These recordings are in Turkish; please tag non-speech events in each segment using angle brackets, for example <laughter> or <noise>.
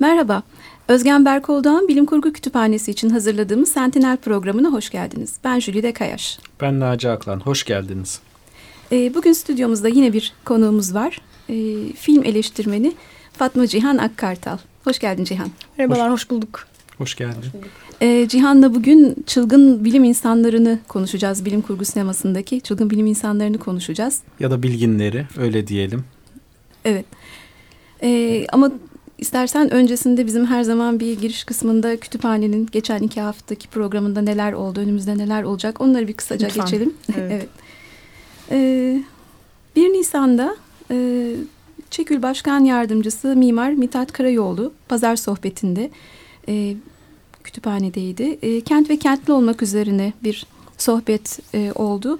Merhaba, Özgen Berkoldoğan Bilim Kurgu Kütüphanesi için hazırladığımız Sentinel programına hoş geldiniz. Ben Jülide Kayaş. Ben Naci Aklan, hoş geldiniz. Ee, bugün stüdyomuzda yine bir konuğumuz var. Ee, film eleştirmeni Fatma Cihan Akkartal. Hoş geldin Cihan. Merhabalar, hoş, hoş bulduk. Hoş geldin. Ee, Cihan'la bugün çılgın bilim insanlarını konuşacağız. Bilim kurgu sinemasındaki çılgın bilim insanlarını konuşacağız. Ya da bilginleri, öyle diyelim. Evet. Ee, ama istersen öncesinde bizim her zaman bir giriş kısmında kütüphanenin geçen iki haftaki programında neler oldu, önümüzde neler olacak onları bir kısaca Lütfen. geçelim. <laughs> Evet. evet. Ee, 1 Nisan'da e, Çekül Başkan Yardımcısı Mimar Mithat Karayoğlu pazar sohbetinde e, kütüphanedeydi. E, kent ve kentli olmak üzerine bir sohbet e, oldu.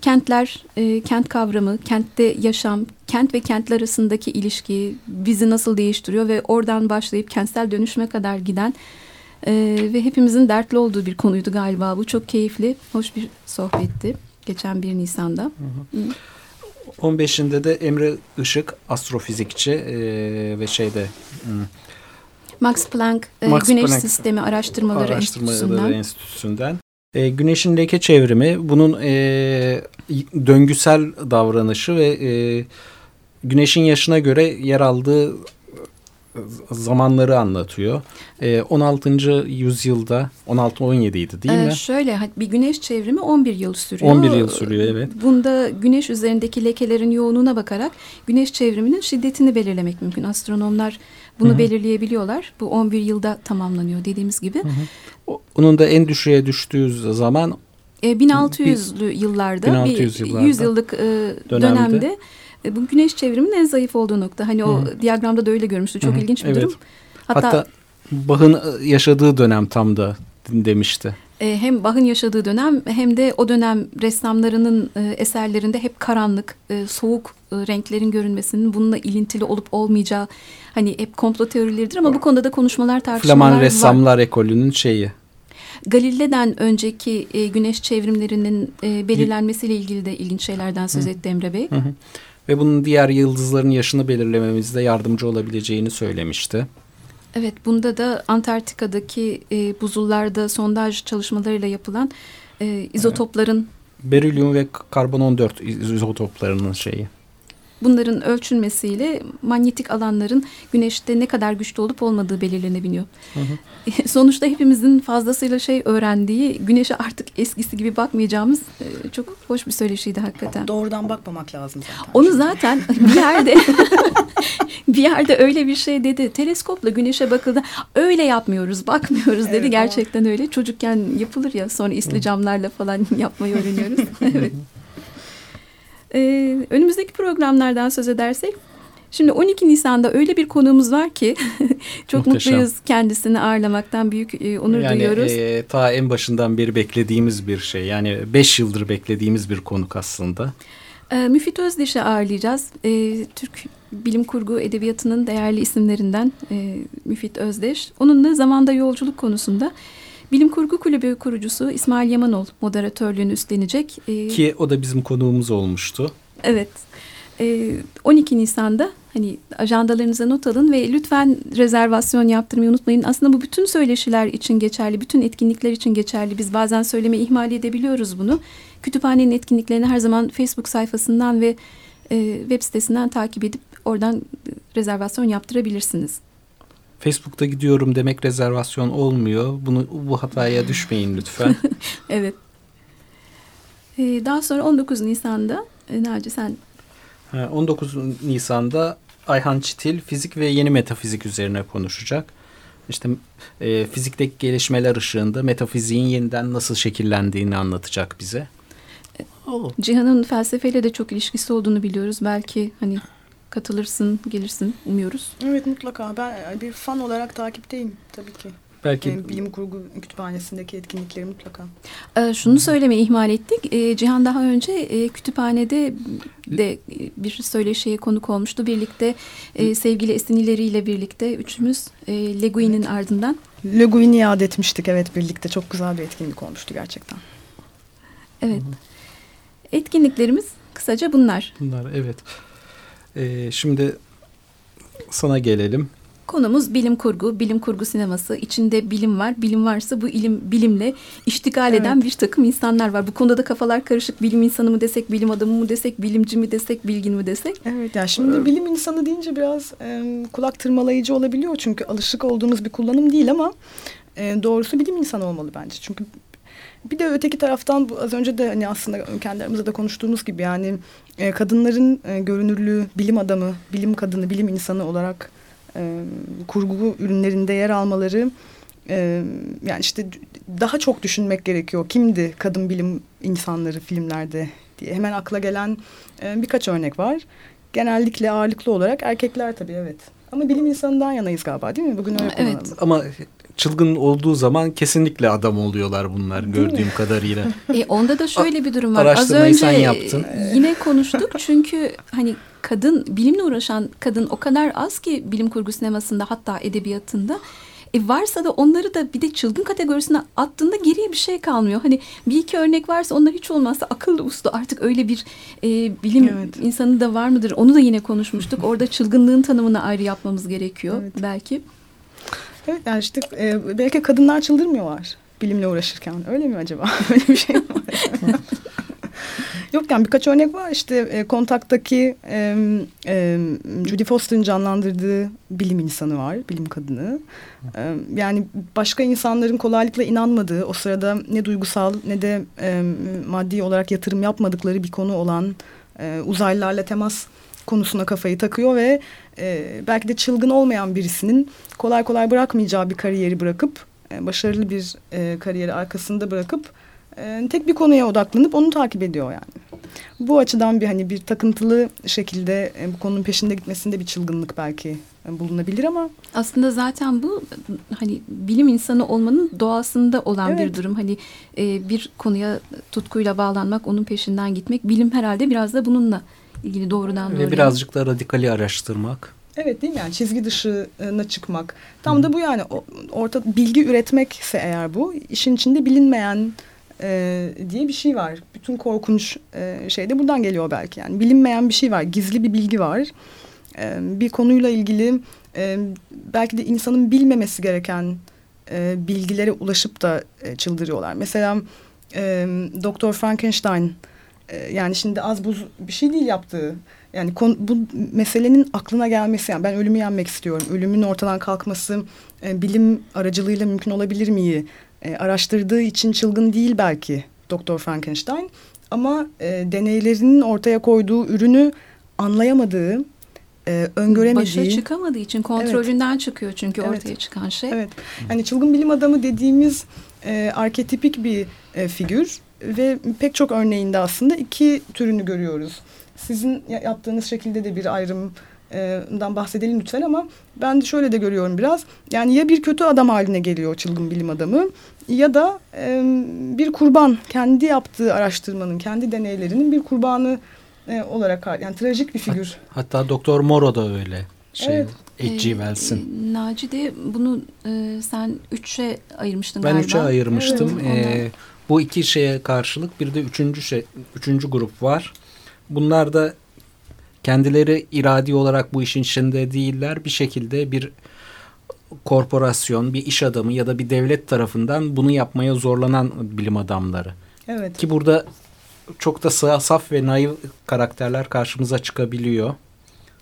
Kentler, e, kent kavramı, kentte yaşam, kent ve kentler arasındaki ilişki bizi nasıl değiştiriyor ve oradan başlayıp kentsel dönüşüme kadar giden e, ve hepimizin dertli olduğu bir konuydu galiba bu. Çok keyifli, hoş bir sohbetti geçen 1 Nisan'da. Hı hı. 15'inde de Emre Işık astrofizikçi e, ve şeyde hmm, Max Planck, e, Max Güneş Planck Sistemi Araştırmaları, Araştırmaları Enstitüsü'nden. Enstitüsü'nden. E, güneşin leke çevrimi, bunun e, döngüsel davranışı ve e, güneşin yaşına göre yer aldığı zamanları anlatıyor. E, 16. yüzyılda 16-17 idi değil ee, mi? Şöyle bir güneş çevrimi 11 yıl sürüyor. 11 yıl sürüyor evet. Bunda güneş üzerindeki lekelerin yoğunluğuna bakarak güneş çevriminin şiddetini belirlemek mümkün. Astronomlar bunu Hı -hı. belirleyebiliyorlar. Bu 11 yılda tamamlanıyor dediğimiz gibi. Hı -hı. Onun da en düşüğe düştüğü zaman e, 1600'lü yıllarda 1600 bir yıllarda, 100 yıllık e, dönemde, dönemde e, bu güneş çevriminin en zayıf olduğu nokta. Hani o Hı. diyagramda da öyle görmüştü. Çok Hı. ilginç bir evet. durum. Hatta, Hatta Bach'ın yaşadığı dönem tam da demişti. E, hem Bach'ın yaşadığı dönem hem de o dönem ressamlarının e, eserlerinde hep karanlık, e, soğuk e, renklerin görünmesinin bununla ilintili olup olmayacağı hani hep komplo teorileridir ama bu konuda da konuşmalar tartışmalar Flaman var. ressamlar ekolünün şeyi. Galile'den önceki e, güneş çevrimlerinin e, belirlenmesiyle ilgili de ilginç şeylerden söz etti Emre Bey. Hı hı. Ve bunun diğer yıldızların yaşını belirlememizde yardımcı olabileceğini söylemişti. Evet, bunda da Antarktika'daki e, buzullarda sondaj çalışmalarıyla yapılan e, izotopların... Berilyum ve karbon 14 izotoplarının şeyi. Bunların ölçülmesiyle manyetik alanların güneşte ne kadar güçlü olup olmadığı belirlenebiliyor. Hı hı. <laughs> Sonuçta hepimizin fazlasıyla şey öğrendiği, güneşe artık eskisi gibi bakmayacağımız e, çok hoş bir söyleşiydi hakikaten. Doğrudan bakmamak lazım zaten. Onu zaten <laughs> bir yerde <laughs> bir yerde öyle bir şey dedi. Teleskopla güneşe bakıldı. Öyle yapmıyoruz, bakmıyoruz dedi. Evet, Gerçekten öyle. Çocukken yapılır ya sonra isli camlarla falan yapmayı öğreniyoruz. evet. Ee, önümüzdeki programlardan söz edersek Şimdi 12 Nisan'da öyle bir konuğumuz var ki <laughs> çok Muhteşem. mutluyuz kendisini ağırlamaktan büyük e, onur yani, duyuyoruz. E, ta en başından beri beklediğimiz bir şey yani 5 yıldır beklediğimiz bir konuk aslında. E, Müfit Özdeş'i ağırlayacağız. E, Türk bilim kurgu edebiyatının değerli isimlerinden e, Müfit Özdeş. Onunla zamanda yolculuk konusunda Bilim Kurgu Kulübü kurucusu İsmail Yamanol moderatörlüğünü üstlenecek. Ee, Ki o da bizim konuğumuz olmuştu. Evet. Ee, 12 Nisan'da hani ajandalarınıza not alın ve lütfen rezervasyon yaptırmayı unutmayın. Aslında bu bütün söyleşiler için geçerli, bütün etkinlikler için geçerli. Biz bazen söylemeyi ihmal edebiliyoruz bunu. Kütüphanenin etkinliklerini her zaman Facebook sayfasından ve e, web sitesinden takip edip oradan rezervasyon yaptırabilirsiniz. Facebook'ta gidiyorum demek rezervasyon olmuyor. Bunu bu hataya düşmeyin lütfen. <laughs> evet. Ee, daha sonra 19 Nisan'da e, Naci sen 19 Nisan'da Ayhan Çitil fizik ve yeni metafizik üzerine konuşacak. İşte e, fizikteki gelişmeler ışığında metafiziğin yeniden nasıl şekillendiğini anlatacak bize. Oh. Cihan'ın felsefeyle de çok ilişkisi olduğunu biliyoruz. Belki hani katılırsın, gelirsin umuyoruz. Evet mutlaka. Ben bir fan olarak takipteyim tabii ki. Belki yani bilim kurgu kütüphanesindeki etkinlikleri mutlaka. Ee, şunu söylemeyi ihmal ettik. Ee, Cihan daha önce e, kütüphanede de bir söyleşiye konuk olmuştu. Birlikte e, sevgili esinileriyle birlikte üçümüz e, Le Guin'in ardından. Le Guin'i yad etmiştik evet birlikte. Çok güzel bir etkinlik olmuştu gerçekten. Evet. Etkinliklerimiz kısaca bunlar. Bunlar evet. Ee, şimdi sana gelelim. Konumuz bilim kurgu, bilim kurgu sineması. İçinde bilim var. Bilim varsa bu ilim bilimle iştigal eden evet. bir takım insanlar var. Bu konuda da kafalar karışık. Bilim insanı mı desek, bilim adamı mı desek, bilimci mi desek, bilgin mi desek? Evet ya şimdi ee, bilim insanı deyince biraz e, kulak tırmalayıcı olabiliyor. Çünkü alışık olduğumuz bir kullanım değil ama e, doğrusu bilim insanı olmalı bence. Çünkü bir de öteki taraftan bu az önce de hani aslında kendi aramızda da konuştuğumuz gibi yani e, kadınların e, görünürlüğü, bilim adamı, bilim kadını, bilim insanı olarak e, kurgu ürünlerinde yer almaları e, yani işte daha çok düşünmek gerekiyor. Kimdi kadın bilim insanları filmlerde diye hemen akla gelen e, birkaç örnek var. Genellikle ağırlıklı olarak erkekler tabii evet. Ama bilim insanından yanayız galiba değil mi? Bugün öyle Evet. Ama çılgın olduğu zaman kesinlikle adam oluyorlar bunlar değil gördüğüm mi? kadarıyla. <laughs> E, onda da şöyle bir durum var. Az önce sen yaptın. yine konuştuk çünkü hani kadın bilimle uğraşan kadın o kadar az ki bilim kurgu sinemasında hatta edebiyatında. E varsa da onları da bir de çılgın kategorisine attığında geriye bir şey kalmıyor. Hani bir iki örnek varsa onlar hiç olmazsa akıllı uslu artık öyle bir e, bilim evet. insanı da var mıdır? Onu da yine konuşmuştuk. Orada çılgınlığın tanımını ayrı yapmamız gerekiyor evet. belki. Evet yani işte e, belki kadınlar çıldırmıyorlar bilimle uğraşırken. Öyle mi acaba? <laughs> Öyle bir şey mi var? <laughs> Yok yani birkaç örnek var işte e, kontaktaki e, e, Judy Foster'ın canlandırdığı bilim insanı var, bilim kadını. E, yani başka insanların kolaylıkla inanmadığı, o sırada ne duygusal ne de e, maddi olarak yatırım yapmadıkları bir konu olan e, uzaylılarla temas konusuna kafayı takıyor ve e, belki de çılgın olmayan birisinin kolay kolay bırakmayacağı bir kariyeri bırakıp e, başarılı bir e, kariyeri arkasında bırakıp e, tek bir konuya odaklanıp onu takip ediyor yani. Bu açıdan bir hani bir takıntılı şekilde e, bu konunun peşinde gitmesinde bir çılgınlık belki e, bulunabilir ama aslında zaten bu hani bilim insanı olmanın doğasında olan evet. bir durum. Hani e, bir konuya tutkuyla bağlanmak, onun peşinden gitmek. Bilim herhalde biraz da bununla ilgili doğrudan doğruya. Ve birazcık da radikali araştırmak. Evet değil mi yani çizgi dışına çıkmak. Tam Hı. da bu yani orta bilgi üretmekse eğer bu işin içinde bilinmeyen e, diye bir şey var. Bütün korkunç e, şey de buradan geliyor belki yani bilinmeyen bir şey var gizli bir bilgi var. E, bir konuyla ilgili e, belki de insanın bilmemesi gereken e, bilgilere ulaşıp da e, çıldırıyorlar. Mesela e, Doktor Frankenstein yani şimdi az buz bir şey değil yaptığı. Yani konu, bu meselenin aklına gelmesi yani ben ölümü yenmek istiyorum. Ölümün ortadan kalkması e, bilim aracılığıyla mümkün olabilir miyi e, araştırdığı için çılgın değil belki Doktor Frankenstein. Ama e, deneylerinin ortaya koyduğu ürünü anlayamadığı, e, öngöremediği... Başa çıkamadığı için kontrolünden evet. çıkıyor çünkü evet. ortaya çıkan şey. Evet. Yani çılgın bilim adamı dediğimiz e, arketipik bir e, figür ve pek çok örneğinde aslında iki türünü görüyoruz. Sizin yaptığınız şekilde de bir ayrımdan bahsedelim lütfen ama ben de şöyle de görüyorum biraz. Yani ya bir kötü adam haline geliyor çılgın bilim adamı ya da e, bir kurban kendi yaptığı araştırmanın, kendi deneylerinin bir kurbanı e, olarak yani trajik bir figür. Hatta Doktor Moro da öyle. Şey, evet. H.G. Wells'in. E, Naci de bunu e, sen üçe ayırmıştın ben galiba. Ben üçe ayırmıştım. Evet, bu iki şeye karşılık bir de üçüncü şey, üçüncü grup var. Bunlar da kendileri iradi olarak bu işin içinde değiller. Bir şekilde bir korporasyon, bir iş adamı ya da bir devlet tarafından bunu yapmaya zorlanan bilim adamları. Evet. Ki burada çok da saf ve naif karakterler karşımıza çıkabiliyor.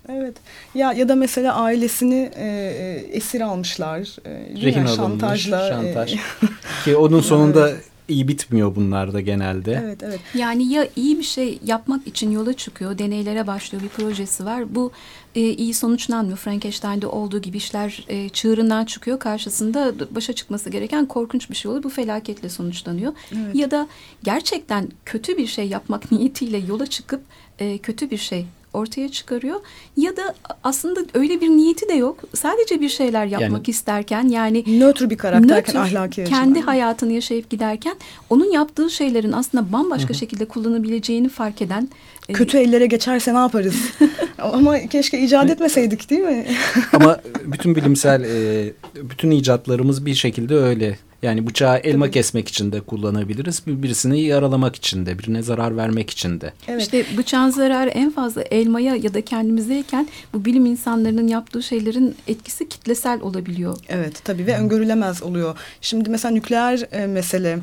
Evet. Ya ya da mesela ailesini e, e esir almışlar. E, Rehin alınmış, şantajla. Şantaj. E, <laughs> Ki onun sonunda evet iyi bitmiyor bunlar da genelde. Evet, evet. Yani ya iyi bir şey yapmak için yola çıkıyor, deneylere başlıyor, bir projesi var. Bu e, iyi sonuçlanmıyor. Frankenstein'de olduğu gibi işler e, çığırından çıkıyor. Karşısında başa çıkması gereken korkunç bir şey oluyor. Bu felaketle sonuçlanıyor. Evet. Ya da gerçekten kötü bir şey yapmak niyetiyle yola çıkıp e, kötü bir şey ortaya çıkarıyor. Ya da aslında öyle bir niyeti de yok. Sadece bir şeyler yapmak yani, isterken yani nötr bir karakterken nötr, ahlaki kendi açıdan. hayatını yaşayıp giderken onun yaptığı şeylerin aslında bambaşka Hı -hı. şekilde kullanabileceğini fark eden e, kötü e, ellere geçerse ne yaparız? <laughs> Ama keşke icat etmeseydik değil mi? Ama bütün bilimsel e, bütün icatlarımız bir şekilde öyle Yani bıçağı elma Tabii. kesmek için de kullanabiliriz. Birisini yaralamak için de, birine zarar vermek için de. Evet. İşte bıçağın zararı en fazla elmaya ya da kendimizdeyken bu bilim insanlarının yaptığı şeylerin etkisi kitlesel olabiliyor. Evet tabii ve öngörülemez oluyor. Şimdi mesela nükleer e, mesele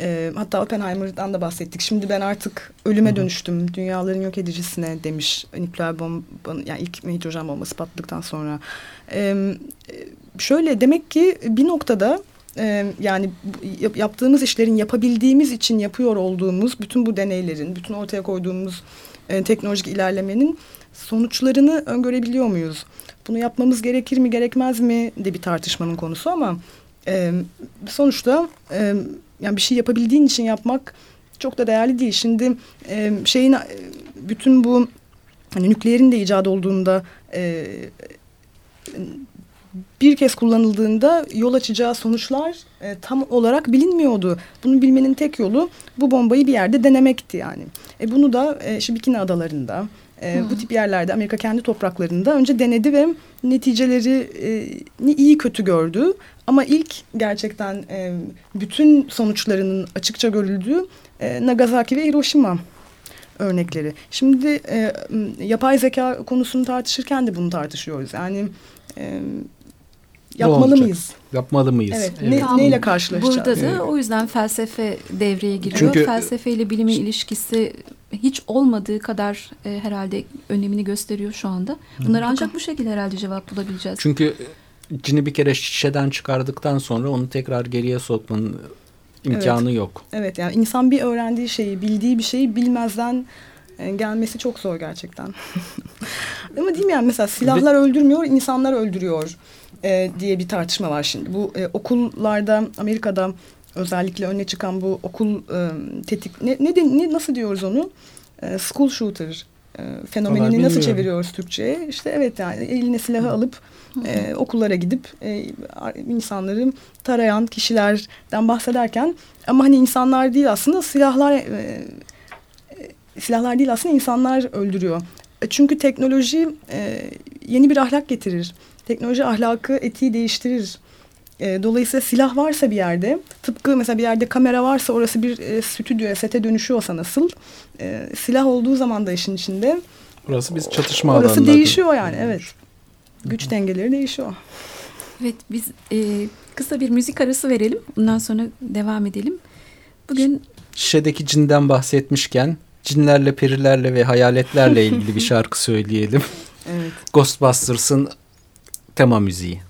e, hatta Oppenheimer'dan da bahsettik. Şimdi ben artık ölüme dönüştüm. Dünyaların yok edicisine demiş nükleer bomba yani ilk hidrojen bombası patladıktan sonra. E, şöyle demek ki bir noktada yani yaptığımız işlerin yapabildiğimiz için yapıyor olduğumuz bütün bu deneylerin, bütün ortaya koyduğumuz teknolojik ilerlemenin sonuçlarını öngörebiliyor muyuz? Bunu yapmamız gerekir mi gerekmez mi de bir tartışmanın konusu ama sonuçta yani bir şey yapabildiğin için yapmak çok da değerli değil. Şimdi şeyin bütün bu hani nükleerin de icat olduğunda bir kez kullanıldığında yol açacağı sonuçlar e, tam olarak bilinmiyordu. Bunu bilmenin tek yolu bu bombayı bir yerde denemekti yani. E, bunu da e, işte Bikini Adaları'nda e, bu tip yerlerde Amerika kendi topraklarında önce denedi ve neticeleri e, iyi kötü gördü. Ama ilk gerçekten e, bütün sonuçlarının açıkça görüldüğü e, Nagasaki ve Hiroşima örnekleri. Şimdi e, yapay zeka konusunu tartışırken de bunu tartışıyoruz. Yani e, yapmalı mıyız? Yapmalı mıyız? Evet. evet. Ne, neyle karşılaşacağız? Burada da evet. o yüzden felsefe devreye giriyor. Çünkü, felsefe ile bilimin ilişkisi hiç olmadığı kadar e, herhalde önemini gösteriyor şu anda. Bunları ancak bu şekilde herhalde cevap bulabileceğiz. Çünkü cini bir kere şişeden çıkardıktan sonra onu tekrar geriye sokmanın imkanı evet. yok. Evet yani insan bir öğrendiği şeyi, bildiği bir şeyi bilmezden e, gelmesi çok zor gerçekten. <laughs> Ama değil mi yani mesela silahlar Ve... öldürmüyor, insanlar öldürüyor e, diye bir tartışma var şimdi. Bu e, okullarda Amerika'da özellikle öne çıkan bu okul e, tetik ne, ne, de, ne nasıl diyoruz onu? E, school shooter e, fenomenini nasıl çeviriyoruz Türkçe'ye? İşte evet yani eline silahı alıp e, okullara gidip e, insanları tarayan kişilerden bahsederken ama hani insanlar değil aslında silahlar e, e, silahlar değil aslında insanlar öldürüyor. E, çünkü teknoloji e, yeni bir ahlak getirir. Teknoloji ahlakı, etiği değiştirir. E, dolayısıyla silah varsa bir yerde, tıpkı mesela bir yerde kamera varsa orası bir e, stüdyoya, sete dönüşüyorsa nasıl, e, silah olduğu zaman da işin içinde. Orası biz çatışma Orası alanında. değişiyor yani, evet. Güç dengeleri değişiyor. Evet, biz e, kısa bir müzik arası verelim. Bundan sonra devam edelim. Bugün... Şişedeki cinden bahsetmişken cinlerle, perilerle ve hayaletlerle ilgili bir <laughs> şarkı söyleyelim. Evet. Ghostbusters'ın Thelma Muzier.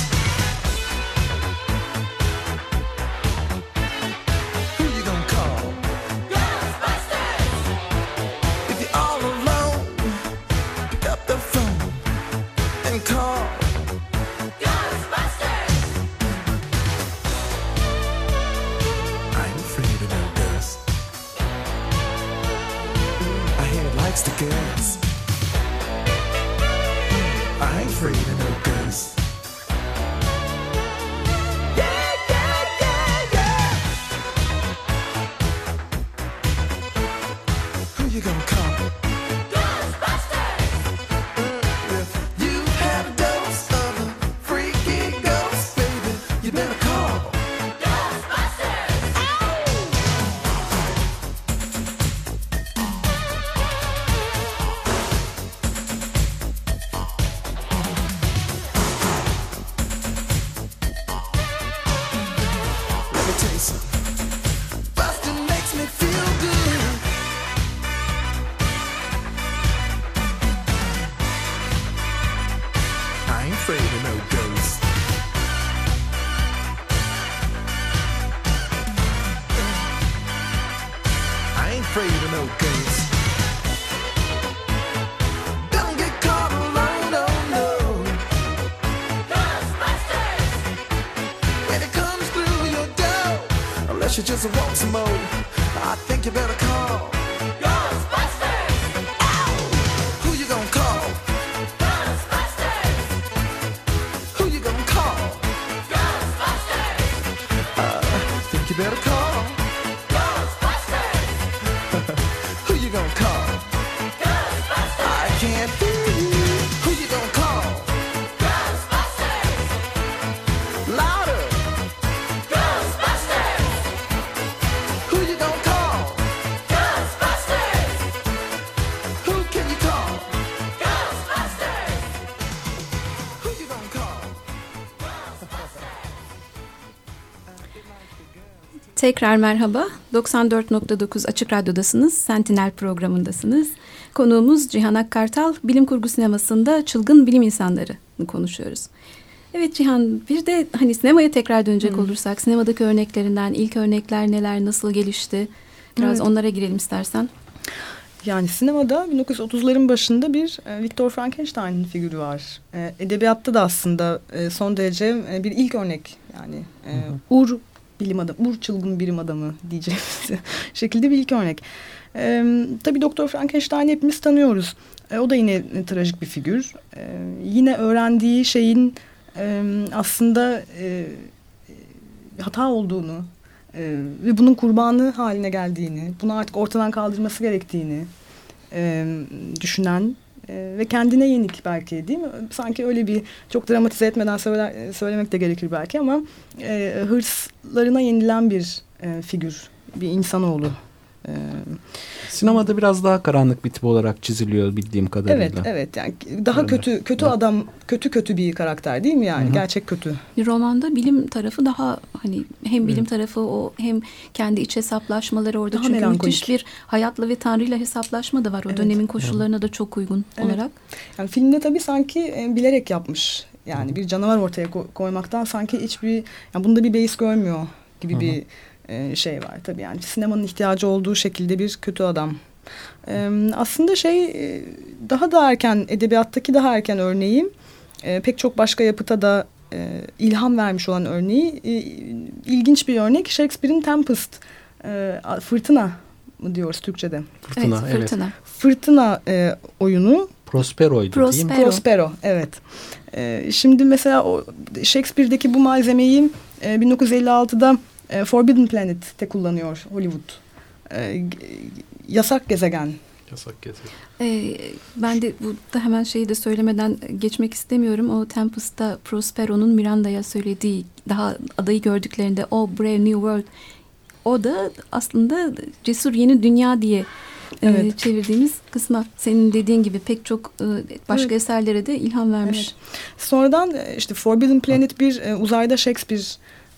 You just want some more, I think you better call. Tekrar merhaba. 94.9 Açık Radyo'dasınız. Sentinel programındasınız. Konuğumuz Cihan Akkartal. Bilim kurgu sinemasında çılgın bilim insanlarını konuşuyoruz. Evet Cihan bir de hani sinemaya tekrar dönecek olursak sinemadaki örneklerinden ilk örnekler neler nasıl gelişti? Biraz Evet. onlara girelim istersen. Yani sinemada 1930'ların başında bir e, Viktor Frankenstein figürü var. E, edebiyatta da aslında e, son derece e, bir ilk örnek yani e, ur bilim adamı, ur çılgın bilim adamı diyeceğimiz <laughs> şekilde bir ilk örnek. E, tabii Doktor Frankenstein'i hepimiz tanıyoruz. E, o da yine e, trajik bir figür. E, yine öğrendiği şeyin e, aslında e, hata olduğunu e, ve bunun kurbanı haline geldiğini, bunu artık ortadan kaldırması gerektiğini e, düşünen e, ve kendine yenik belki değil mi? Sanki öyle bir çok dramatize etmeden söyler, söylemek de gerekir belki ama e, hırslarına yenilen bir e, figür, bir insanoğlu. E, Sinemada biraz daha karanlık bir tip olarak çiziliyor bildiğim kadarıyla. evet, evet yani daha Öyle. kötü kötü Evet. adam, kötü kötü bir karakter değil mi yani? Hı hı. Gerçek kötü. Bir romanda bilim tarafı daha hani hem bilim tarafı o hem kendi iç hesaplaşmaları orada Daha çünkü melankolik. müthiş bir hayatla ve tanrıyla hesaplaşma da var o Evet. dönemin koşullarına da çok uygun Evet. olarak. Yani filmde tabii sanki e, bilerek yapmış. Yani bir canavar ortaya ko- koymaktan sanki hiçbir yani bunda bir beis görmüyor gibi Hı hı. bir e, şey var tabii yani sinemanın ihtiyacı olduğu şekilde bir kötü adam. E, aslında şey e, daha da erken edebiyattaki daha erken örneği e, pek çok başka yapıta da e, ilham vermiş olan örneği e, ilginç bir örnek Shakespeare'in Tempest e, fırtına mı diyoruz Türkçe'de? Fırtına, evet, evet. fırtına. Fırtına e, oyunu Prospero'ydu değil mi? Prospero. Prospero evet. Ee, şimdi mesela o Shakespeare'deki bu malzemeyi e, 1956'da e, Forbidden Planet'te kullanıyor Hollywood. E, yasak gezegen. Yasak gezegen. Ee, ben de burada hemen şeyi de söylemeden geçmek istemiyorum. O Tempest'ta Prospero'nun Miranda'ya söylediği daha adayı gördüklerinde o Brave New World o da aslında cesur yeni dünya diye e, Evet. çevirdiğimiz kısma senin dediğin gibi pek çok e, başka Evet. eserlere de ilham vermiş. Evet. Sonradan e, işte Forbidden Planet bir e, uzayda Shakespeare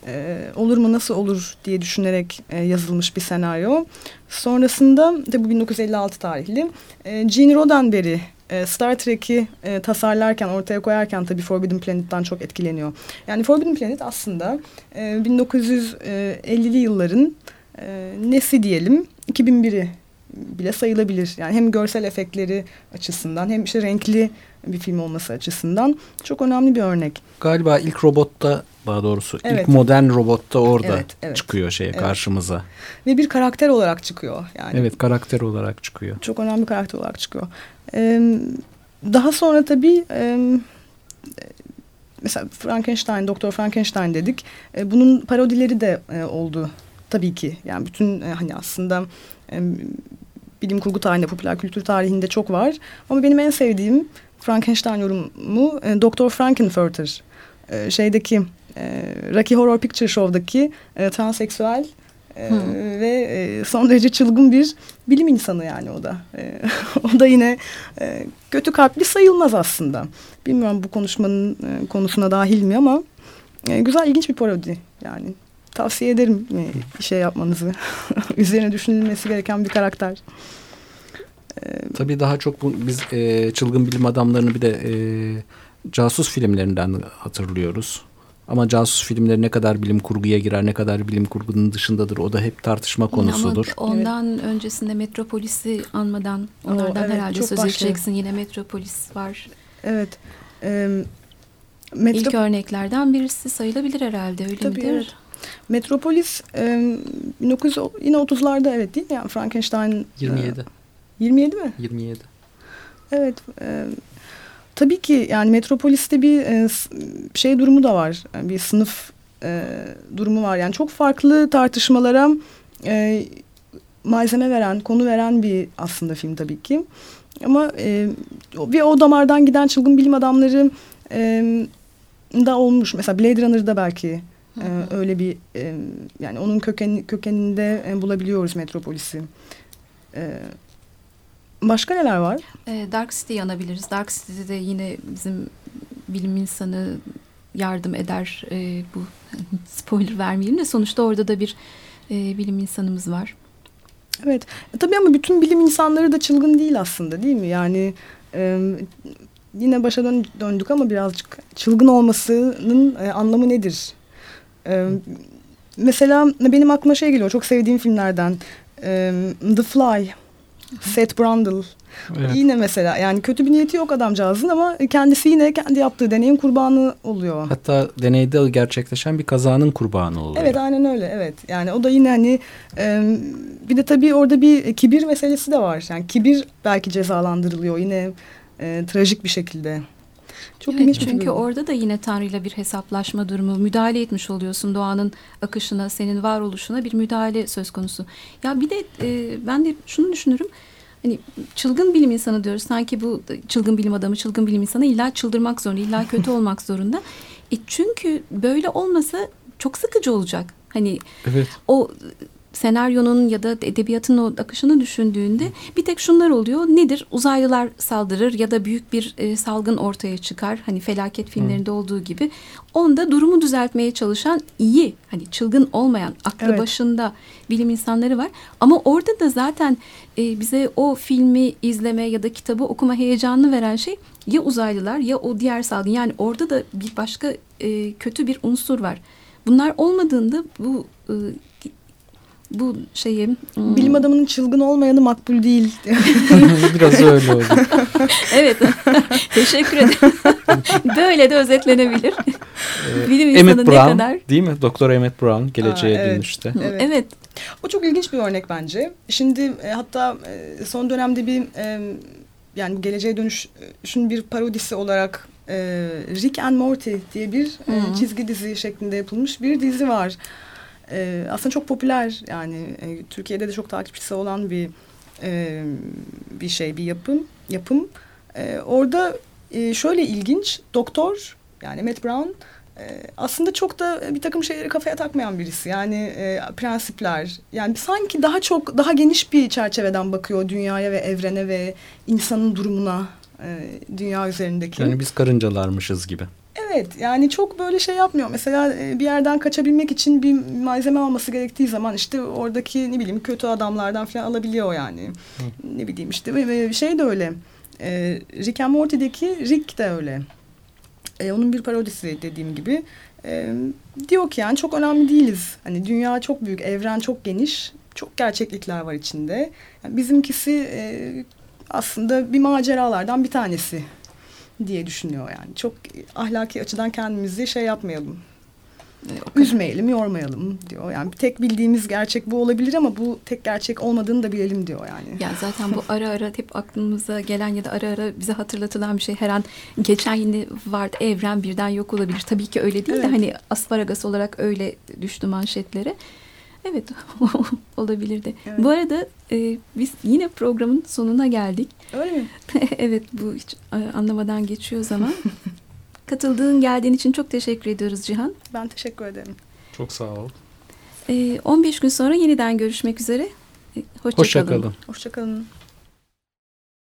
e, olur mu nasıl olur diye düşünerek e, yazılmış bir senaryo. Sonrasında de bu 1956 tarihli e, Gene Roddenberry e, Star Trek'i e, tasarlarken ortaya koyarken tabii Forbidden Planet'tan çok etkileniyor. Yani Forbidden Planet aslında e, 1950'li yılların e, nesi diyelim 2001'i bile sayılabilir. Yani hem görsel efektleri açısından hem işte renkli bir film olması açısından çok önemli bir örnek. Galiba ilk robotta daha doğrusu Evet. ilk modern robotta orada Evet, evet. çıkıyor şey Evet. karşımıza. Ve bir karakter olarak çıkıyor. Yani Evet karakter olarak çıkıyor. çok önemli bir karakter olarak çıkıyor. Ee, daha sonra tabii e, mesela Frankenstein, Doktor Frankenstein dedik. E, bunun parodileri de e, oldu tabii ki. Yani bütün e, hani aslında bilim kurgu tarihinde, popüler kültür tarihinde çok var. Ama benim en sevdiğim Frankenstein yorumu e, Doktor Frankenfurter. E, şeydeki e, Rocky Horror Picture Show'daki e, transseksüel e, ve e, son derece çılgın bir bilim insanı yani o da. E, <laughs> o da yine e, kötü kalpli sayılmaz aslında. Bilmiyorum bu konuşmanın e, konusuna dahil mi ama e, güzel ilginç bir parodi yani. Tavsiye ederim e, şey yapmanızı. <laughs> Üzerine düşünülmesi gereken bir karakter. Tabii daha çok bu, biz e, çılgın bilim adamlarını bir de e, casus filmlerinden hatırlıyoruz. Ama casus filmleri ne kadar bilim kurguya girer, ne kadar bilim kurgunun dışındadır o da hep tartışma konusudur. Ama ondan öncesinde Metropolis'i anmadan onlardan evet, herhalde söz başka. edeceksin. Yine Metropolis var. Evet. Ee, Metro- İlk örneklerden birisi sayılabilir herhalde öyle Tabii, midir? evet. Metropolis e, 1900 yine 30'larda evet değil mi? Yani Frankenstein 27. e, 27 mi? 27. Evet. e, tabii ki yani Metropolis'te bir e, şey durumu da var. Bir sınıf e, durumu var. Yani çok farklı tartışmalara e, malzeme veren, konu veren bir aslında film tabii ki. Ama e, bir o damardan giden çılgın bilim adamları e, da olmuş. Mesela Blade Runner'da belki e, öyle bir e, yani onun köken kökeninde e, bulabiliyoruz Metropolis'i. E, başka neler var? Ee, Dark City yanabiliriz. Dark City'de de yine bizim bilim insanı yardım eder. Ee, bu <laughs> spoiler vermeyelim de sonuçta orada da bir e, bilim insanımız var. Evet. E, tabii ama bütün bilim insanları da çılgın değil aslında değil mi? Yani e, yine başa dön- döndük ama birazcık çılgın olmasının e, anlamı nedir? E, mesela benim aklıma şey geliyor. Çok sevdiğim filmlerden. E, The Fly. Seth Brundle. Evet. Yine mesela yani kötü bir niyeti yok adamcağızın ama kendisi yine kendi yaptığı deneyin kurbanı oluyor. Hatta deneyde gerçekleşen bir kazanın kurbanı oluyor. Evet aynen öyle evet. Yani o da yine hani e, bir de tabii orada bir kibir meselesi de var. Yani kibir belki cezalandırılıyor yine e, trajik bir şekilde. Çok Evet, ilginç çünkü bu. orada da yine Tanrı'yla bir hesaplaşma durumu, müdahale etmiş oluyorsun doğanın akışına, senin varoluşuna bir müdahale söz konusu. Ya bir de e, ben de şunu düşünürüm. Hani çılgın bilim insanı diyoruz. Sanki bu çılgın bilim adamı, çılgın bilim insanı illa çıldırmak zorunda, illa <laughs> kötü olmak zorunda. E çünkü böyle olmasa çok sıkıcı olacak. Hani Evet. o senaryonun ya da edebiyatın o akışını düşündüğünde bir tek şunlar oluyor. Nedir? Uzaylılar saldırır ya da büyük bir e, salgın ortaya çıkar. Hani felaket filmlerinde olduğu gibi. Onda durumu düzeltmeye çalışan iyi, hani çılgın olmayan, aklı Evet. başında bilim insanları var. Ama orada da zaten e, bize o filmi izleme ya da kitabı okuma heyecanını veren şey ya uzaylılar ya o diğer salgın. Yani orada da bir başka e, kötü bir unsur var. Bunlar olmadığında bu e, bu şeyi hmm, Bilim adamının çılgın olmayanı makbul değil. <laughs> Biraz öyle oldu. <laughs> evet <laughs> teşekkür ederim. Böyle de özetlenebilir. Ee, Bilim Emmett insanı ne Brown kadar değil mi? Doktor Emmett Brown geleceğe Aa, evet. dönüşte. Evet. evet. O çok ilginç bir örnek bence. Şimdi e, hatta e, son dönemde bir e, yani geleceğe dönüşün bir parodisi olarak e, Rick and Morty diye bir e, Hı. çizgi dizi şeklinde yapılmış bir dizi var. E, aslında çok popüler yani e, Türkiye'de de çok takipçisi olan bir e, bir şey bir yapım yapım. E, orada e, şöyle ilginç doktor yani Matt Brown e, aslında çok da bir takım şeyleri kafaya takmayan birisi. Yani e, prensipler. Yani sanki daha çok daha geniş bir çerçeveden bakıyor dünyaya ve evrene ve insanın durumuna e, dünya üzerindeki. Yani biz karıncalarmışız gibi. Evet yani çok böyle şey yapmıyor. Mesela e, bir yerden kaçabilmek için bir malzeme alması gerektiği zaman işte oradaki ne bileyim kötü adamlardan falan alabiliyor yani. Ne bileyim işte şey de öyle. E, Rick and Morty'deki Rick de öyle. E, onun bir parodisi dediğim gibi. E, diyor ki yani çok önemli değiliz. Hani dünya çok büyük, evren çok geniş. Çok gerçeklikler var içinde. Yani bizimkisi e, aslında bir maceralardan bir tanesi diye düşünüyor yani. Çok ahlaki açıdan kendimizi şey yapmayalım. Üzmeyelim, yormayalım diyor. Yani tek bildiğimiz gerçek bu olabilir ama bu tek gerçek olmadığını da bilelim diyor yani. Ya zaten bu <laughs> ara ara hep aklımıza gelen ya da ara ara bize hatırlatılan bir şey. Her an geçen yine vardı evren birden yok olabilir. Tabii ki öyle değil de Evet. hani asparagas olarak öyle düştü manşetlere. Evet <laughs> olabilirdi. Evet. Bu arada e, biz yine programın sonuna geldik. Öyle mi? <laughs> evet bu hiç e, anlamadan geçiyor zaman. <laughs> Katıldığın geldiğin için çok teşekkür ediyoruz Cihan. Ben teşekkür ederim. Çok sağ ol. E, 15 gün sonra yeniden görüşmek üzere. E, Hoşça, Hoşça kalın. kalın. Hoşçakalın.